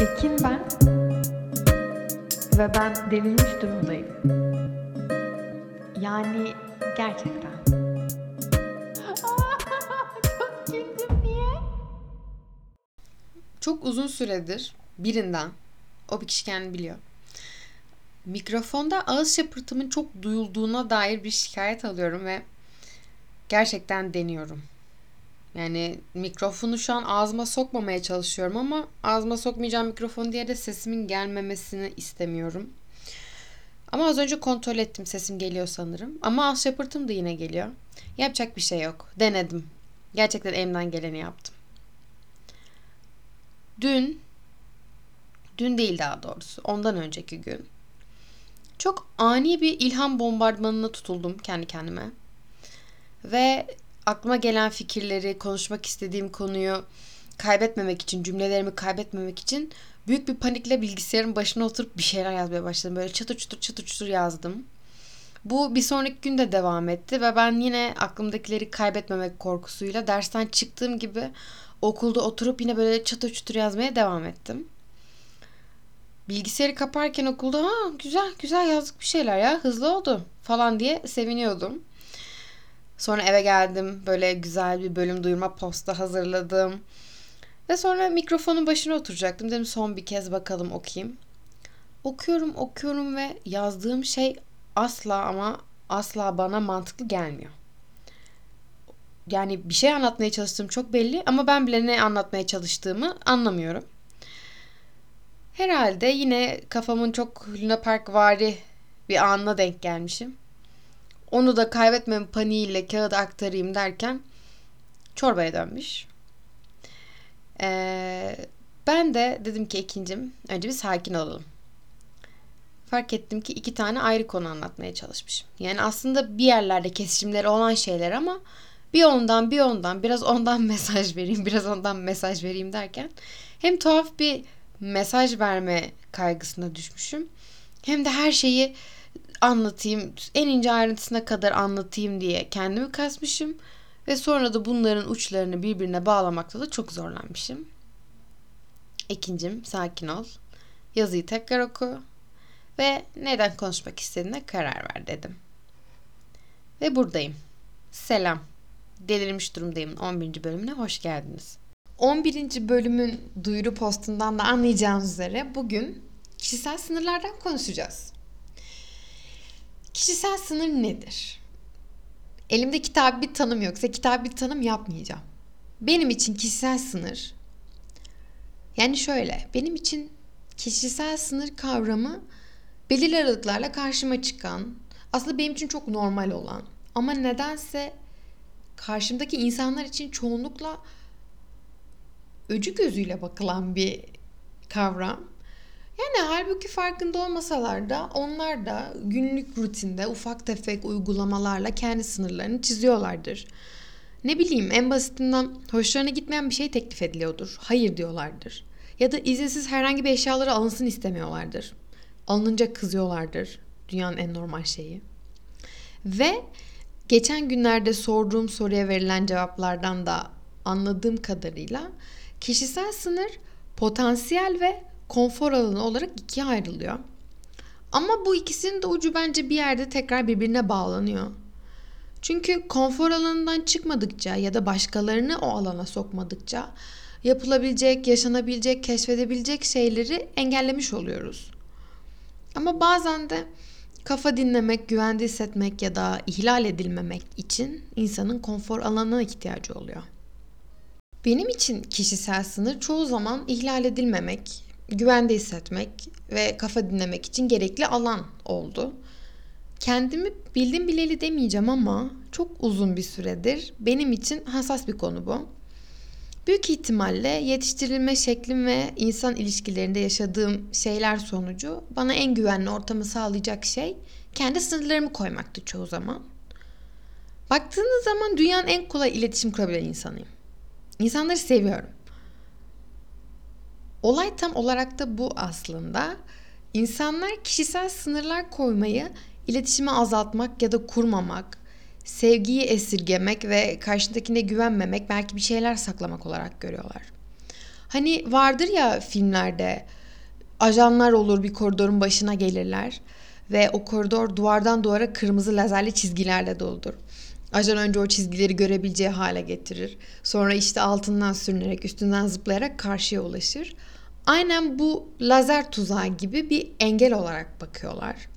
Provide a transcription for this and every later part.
Ekin ben ve ben delirmiş durumdayım. Yani gerçekten. Çok güldüm niye? Çok uzun süredir birinden, o bir kişi kendini biliyor. Mikrofonda ağız şapırtımın çok duyulduğuna dair bir şikayet alıyorum ve gerçekten deniyorum. Yani mikrofonu şu an ağzıma sokmamaya çalışıyorum ama ağzıma sokmayacağım mikrofon diye de sesimin gelmemesini istemiyorum. Ama az önce kontrol ettim sesim geliyor sanırım. Ama ağız şapırtım da yine geliyor. Yapacak bir şey yok. Denedim. Gerçekten elimden geleni yaptım. Dün, dün değil daha doğrusu, ondan önceki gün. Çok ani bir ilham bombardımanına tutuldum kendi kendime. Ve aklıma gelen fikirleri, konuşmak istediğim konuyu kaybetmemek için, cümlelerimi kaybetmemek için büyük bir panikle bilgisayarın başına oturup bir şeyler yazmaya başladım. Böyle çatır çutur çatır çutur yazdım. Bu bir sonraki gün de devam etti ve ben yine aklımdakileri kaybetmemek korkusuyla dersten çıktığım gibi okulda oturup yine böyle çatır çutur yazmaya devam ettim. Bilgisayarı kaparken okulda ha güzel güzel yazdık bir şeyler ya hızlı oldu falan diye seviniyordum. Sonra eve geldim böyle güzel bir bölüm duyurma posta hazırladım. Ve sonra mikrofonun başına oturacaktım. Dedim son bir kez bakalım okuyayım. Okuyorum okuyorum ve yazdığım şey asla ama asla bana mantıklı gelmiyor. Yani bir şey anlatmaya çalıştığım çok belli ama ben bile ne anlatmaya çalıştığımı anlamıyorum. Herhalde yine kafamın çok Luna Park vari bir anına denk gelmişim. Onu da kaybetmem paniğiyle kağıda aktarayım derken çorbaya dönmüş. Ee, ben de dedim ki ikincim önce bir sakin olalım. Fark ettim ki iki tane ayrı konu anlatmaya çalışmışım. Yani aslında bir yerlerde kesişimleri olan şeyler ama bir ondan bir ondan biraz ondan mesaj vereyim biraz ondan mesaj vereyim derken hem tuhaf bir mesaj verme kaygısına düşmüşüm hem de her şeyi anlatayım en ince ayrıntısına kadar anlatayım diye kendimi kasmışım ve sonra da bunların uçlarını birbirine bağlamakta da çok zorlanmışım. İkincim sakin ol. Yazıyı tekrar oku ve neden konuşmak istediğine karar ver dedim. Ve buradayım. Selam. Delirmiş durumdayım 11. bölümüne hoş geldiniz. 11. bölümün duyuru postundan da anlayacağınız üzere bugün kişisel sınırlardan konuşacağız. Kişisel sınır nedir? Elimde kitap bir tanım yoksa kitap bir tanım yapmayacağım. Benim için kişisel sınır yani şöyle benim için kişisel sınır kavramı belirli aralıklarla karşıma çıkan aslında benim için çok normal olan ama nedense karşımdaki insanlar için çoğunlukla öcü gözüyle bakılan bir kavram. Yani halbuki farkında olmasalar da onlar da günlük rutinde ufak tefek uygulamalarla kendi sınırlarını çiziyorlardır. Ne bileyim en basitinden hoşlarına gitmeyen bir şey teklif ediliyordur. Hayır diyorlardır. Ya da izinsiz herhangi bir eşyaları alınsın istemiyorlardır. Alınınca kızıyorlardır. Dünyanın en normal şeyi. Ve geçen günlerde sorduğum soruya verilen cevaplardan da anladığım kadarıyla kişisel sınır potansiyel ve konfor alanı olarak ikiye ayrılıyor. Ama bu ikisinin de ucu bence bir yerde tekrar birbirine bağlanıyor. Çünkü konfor alanından çıkmadıkça ya da başkalarını o alana sokmadıkça yapılabilecek, yaşanabilecek, keşfedebilecek şeyleri engellemiş oluyoruz. Ama bazen de kafa dinlemek, güvende hissetmek ya da ihlal edilmemek için insanın konfor alanına ihtiyacı oluyor. Benim için kişisel sınır çoğu zaman ihlal edilmemek, güvende hissetmek ve kafa dinlemek için gerekli alan oldu. Kendimi bildim bileli demeyeceğim ama çok uzun bir süredir benim için hassas bir konu bu. Büyük ihtimalle yetiştirilme şeklim ve insan ilişkilerinde yaşadığım şeyler sonucu bana en güvenli ortamı sağlayacak şey kendi sınırlarımı koymaktı çoğu zaman. Baktığınız zaman dünyanın en kolay iletişim kurabilen insanıyım. İnsanları seviyorum. Olay tam olarak da bu aslında. İnsanlar kişisel sınırlar koymayı iletişimi azaltmak ya da kurmamak, sevgiyi esirgemek ve karşındakine güvenmemek, belki bir şeyler saklamak olarak görüyorlar. Hani vardır ya filmlerde ajanlar olur bir koridorun başına gelirler ve o koridor duvardan duvara kırmızı lazerli çizgilerle doludur. Ajan önce o çizgileri görebileceği hale getirir. Sonra işte altından sürünerek, üstünden zıplayarak karşıya ulaşır. Aynen bu lazer tuzağı gibi bir engel olarak bakıyorlar.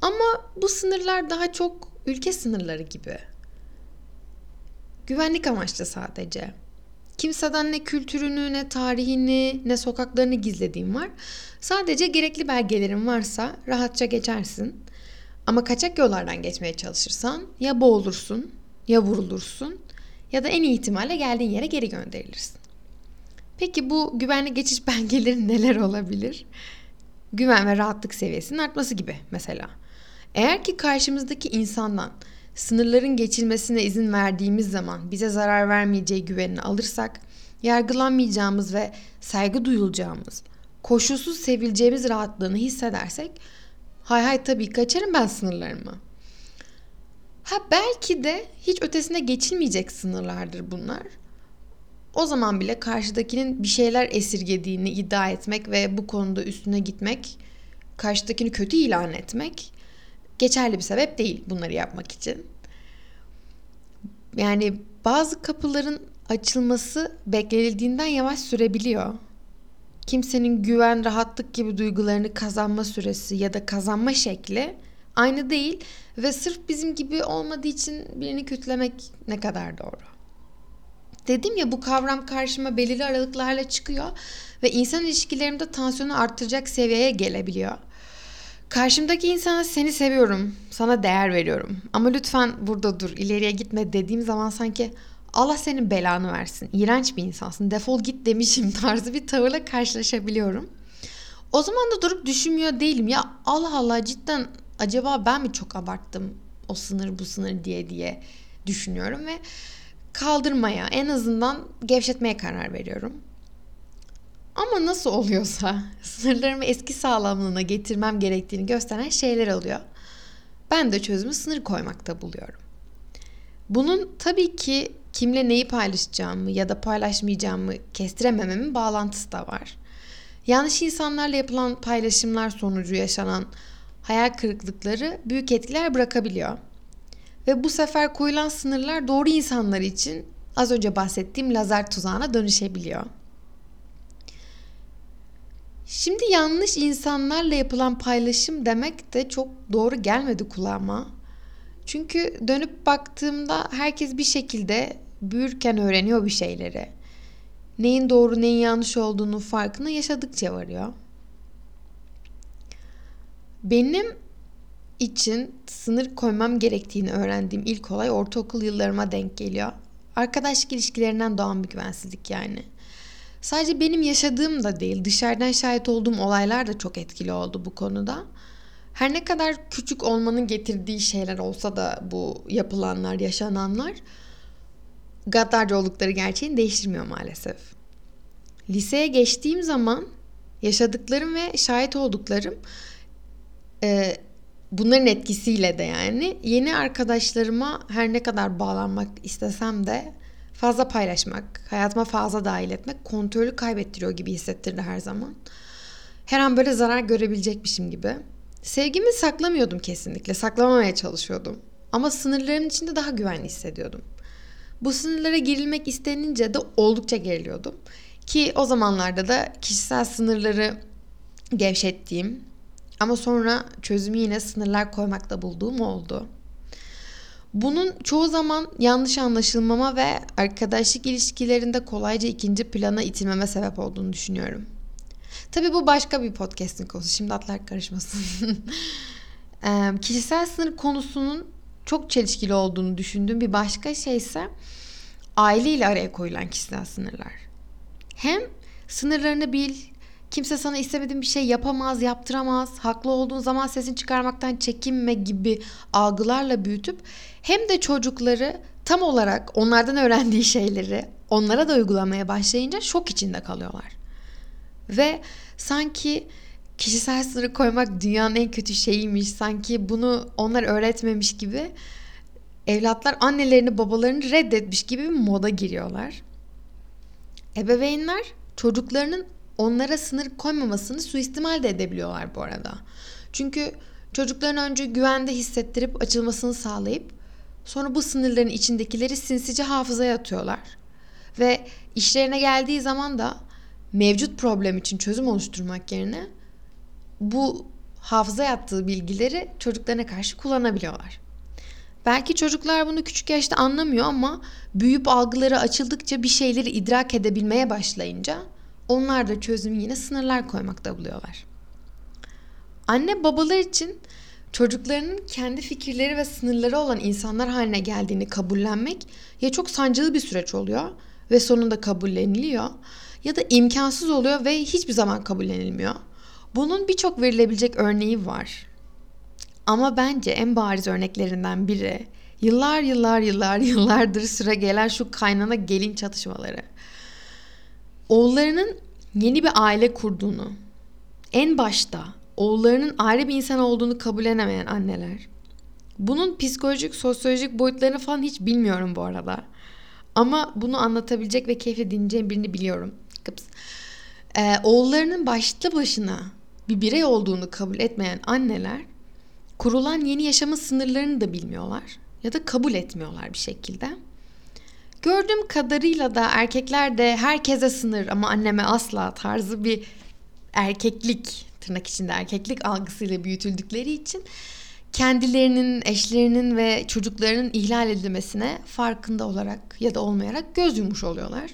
Ama bu sınırlar daha çok ülke sınırları gibi. Güvenlik amaçlı sadece. Kimseden ne kültürünü, ne tarihini, ne sokaklarını gizlediğim var. Sadece gerekli belgelerin varsa rahatça geçersin. Ama kaçak yollardan geçmeye çalışırsan ya boğulursun, ya vurulursun ya da en iyi ihtimalle geldiğin yere geri gönderilirsin. Peki bu güvenli geçiş belgeleri neler olabilir? Güven ve rahatlık seviyesinin artması gibi mesela. Eğer ki karşımızdaki insandan sınırların geçilmesine izin verdiğimiz zaman bize zarar vermeyeceği güvenini alırsak, yargılanmayacağımız ve saygı duyulacağımız, koşulsuz sevileceğimiz rahatlığını hissedersek, hay hay tabii kaçarım ben sınırlarımı. Ha belki de hiç ötesine geçilmeyecek sınırlardır bunlar. O zaman bile karşıdakinin bir şeyler esirgediğini iddia etmek ve bu konuda üstüne gitmek, karşıdakini kötü ilan etmek geçerli bir sebep değil bunları yapmak için. Yani bazı kapıların açılması beklenildiğinden yavaş sürebiliyor. Kimsenin güven, rahatlık gibi duygularını kazanma süresi ya da kazanma şekli aynı değil ve sırf bizim gibi olmadığı için birini kötülemek ne kadar doğru. Dedim ya bu kavram karşıma belirli aralıklarla çıkıyor ve insan ilişkilerimde tansiyonu arttıracak seviyeye gelebiliyor. Karşımdaki insana seni seviyorum, sana değer veriyorum ama lütfen burada dur, ileriye gitme dediğim zaman sanki Allah senin belanı versin, iğrenç bir insansın, defol git demişim tarzı bir tavırla karşılaşabiliyorum. O zaman da durup düşünmüyor değilim ya Allah Allah cidden acaba ben mi çok abarttım o sınır bu sınır diye diye düşünüyorum ve kaldırmaya en azından gevşetmeye karar veriyorum. Ama nasıl oluyorsa sınırlarımı eski sağlamlığına getirmem gerektiğini gösteren şeyler oluyor. Ben de çözümü sınır koymakta buluyorum. Bunun tabii ki kimle neyi paylaşacağımı ya da paylaşmayacağımı kestiremememin bağlantısı da var. Yanlış insanlarla yapılan paylaşımlar sonucu yaşanan hayal kırıklıkları büyük etkiler bırakabiliyor. Ve bu sefer koyulan sınırlar doğru insanlar için az önce bahsettiğim lazer tuzağına dönüşebiliyor. Şimdi yanlış insanlarla yapılan paylaşım demek de çok doğru gelmedi kulağıma. Çünkü dönüp baktığımda herkes bir şekilde büyürken öğreniyor bir şeyleri. Neyin doğru neyin yanlış olduğunu farkına yaşadıkça varıyor. Benim için sınır koymam gerektiğini öğrendiğim ilk olay ortaokul yıllarıma denk geliyor. Arkadaşlık ilişkilerinden doğan bir güvensizlik yani. Sadece benim yaşadığım da değil, dışarıdan şahit olduğum olaylar da çok etkili oldu bu konuda. Her ne kadar küçük olmanın getirdiği şeyler olsa da bu yapılanlar, yaşananlar gaddarca oldukları gerçeğini değiştirmiyor maalesef. Liseye geçtiğim zaman yaşadıklarım ve şahit olduklarım bunların etkisiyle de yani yeni arkadaşlarıma her ne kadar bağlanmak istesem de fazla paylaşmak, hayatıma fazla dahil etmek kontrolü kaybettiriyor gibi hissettirdi her zaman. Her an böyle zarar görebilecekmişim gibi. Sevgimi saklamıyordum kesinlikle, saklamamaya çalışıyordum. Ama sınırların içinde daha güvenli hissediyordum. Bu sınırlara girilmek istenince de oldukça geriliyordum. Ki o zamanlarda da kişisel sınırları gevşettiğim ama sonra çözümü yine sınırlar koymakta bulduğum oldu. Bunun çoğu zaman yanlış anlaşılmama ve arkadaşlık ilişkilerinde kolayca ikinci plana itilmeme sebep olduğunu düşünüyorum. Tabii bu başka bir podcast'in konusu. Şimdi atlar karışmasın. e, kişisel sınır konusunun çok çelişkili olduğunu düşündüğüm bir başka şey ise aile ile araya koyulan kişisel sınırlar. Hem sınırlarını bil, kimse sana istemediğin bir şey yapamaz, yaptıramaz, haklı olduğun zaman sesini çıkarmaktan çekinme gibi algılarla büyütüp hem de çocukları tam olarak onlardan öğrendiği şeyleri onlara da uygulamaya başlayınca şok içinde kalıyorlar. Ve sanki kişisel sınırı koymak dünyanın en kötü şeyiymiş, sanki bunu onlar öğretmemiş gibi evlatlar annelerini babalarını reddetmiş gibi bir moda giriyorlar. Ebeveynler çocuklarının onlara sınır koymamasını suistimal de edebiliyorlar bu arada. Çünkü çocukların önce güvende hissettirip açılmasını sağlayıp sonra bu sınırların içindekileri sinsice hafızaya atıyorlar. Ve işlerine geldiği zaman da mevcut problem için çözüm oluşturmak yerine bu hafıza yattığı bilgileri çocuklarına karşı kullanabiliyorlar. Belki çocuklar bunu küçük yaşta anlamıyor ama büyüyüp algıları açıldıkça bir şeyleri idrak edebilmeye başlayınca onlar da çözümü yine sınırlar koymakta buluyorlar. Anne babalar için çocuklarının kendi fikirleri ve sınırları olan insanlar haline geldiğini kabullenmek ya çok sancılı bir süreç oluyor ve sonunda kabulleniliyor ya da imkansız oluyor ve hiçbir zaman kabullenilmiyor. Bunun birçok verilebilecek örneği var. Ama bence en bariz örneklerinden biri yıllar yıllar yıllar yıllardır süre gelen şu kaynana gelin çatışmaları. Oğullarının yeni bir aile kurduğunu, en başta oğullarının ayrı bir insan olduğunu kabullenemeyen anneler. Bunun psikolojik, sosyolojik boyutlarını falan hiç bilmiyorum bu arada. Ama bunu anlatabilecek ve keyifle dinleyeceğim birini biliyorum. Kıps. Ee, oğullarının başlı başına bir birey olduğunu kabul etmeyen anneler kurulan yeni yaşamın sınırlarını da bilmiyorlar ya da kabul etmiyorlar bir şekilde. Gördüğüm kadarıyla da erkekler de herkese sınır ama anneme asla tarzı bir erkeklik tırnak içinde erkeklik algısıyla büyütüldükleri için kendilerinin, eşlerinin ve çocuklarının ihlal edilmesine farkında olarak ya da olmayarak göz yummuş oluyorlar.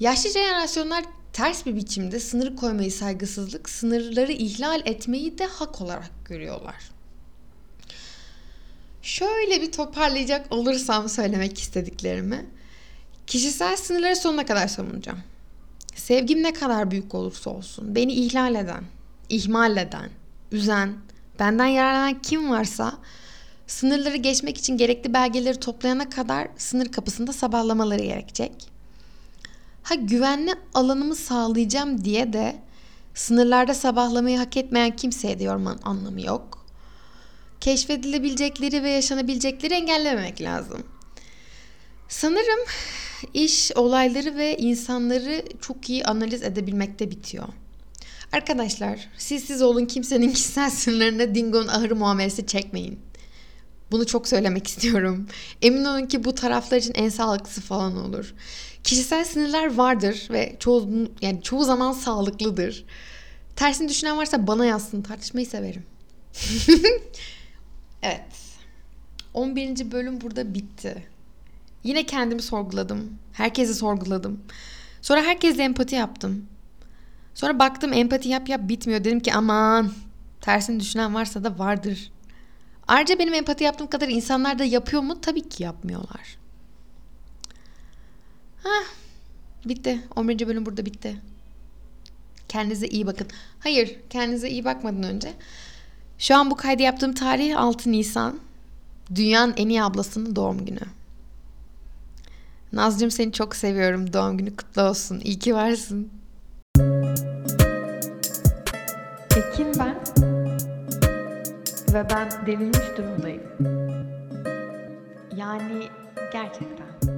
Yaşlı jenerasyonlar ters bir biçimde sınır koymayı saygısızlık, sınırları ihlal etmeyi de hak olarak görüyorlar. Şöyle bir toparlayacak olursam söylemek istediklerimi. Kişisel sınırları sonuna kadar savunacağım. Sevgim ne kadar büyük olursa olsun, beni ihlal eden, ihmal eden, üzen, benden yararlanan kim varsa sınırları geçmek için gerekli belgeleri toplayana kadar sınır kapısında sabahlamaları gerekecek. Ha güvenli alanımı sağlayacağım diye de sınırlarda sabahlamayı hak etmeyen kimseye de yormanın anlamı yok. Keşfedilebilecekleri ve yaşanabilecekleri engellememek lazım. Sanırım iş olayları ve insanları çok iyi analiz edebilmekte bitiyor. Arkadaşlar siz siz olun kimsenin kişisel sınırlarına dingonun ahırı muamelesi çekmeyin. Bunu çok söylemek istiyorum. Emin olun ki bu taraflar için en sağlıklısı falan olur. Kişisel sınırlar vardır ve çoğu yani çoğu zaman sağlıklıdır. Tersini düşünen varsa bana yazsın. Tartışmayı severim. evet. 11. bölüm burada bitti. Yine kendimi sorguladım. Herkesi sorguladım. Sonra herkesle empati yaptım. Sonra baktım empati yap yap bitmiyor. Dedim ki aman tersini düşünen varsa da vardır. Ayrıca benim empati yaptığım kadar insanlar da yapıyor mu? Tabii ki yapmıyorlar. Hah, bitti. 11. bölüm burada bitti. Kendinize iyi bakın. Hayır, kendinize iyi bakmadan önce. Şu an bu kaydı yaptığım tarih 6 Nisan. Dünyanın en iyi ablasının doğum günü. Nazcığım seni çok seviyorum. Doğum günü kutlu olsun. İyi ki varsın. Ekin ben. Ve ben delirmiş durumdayım. Yani gerçekten.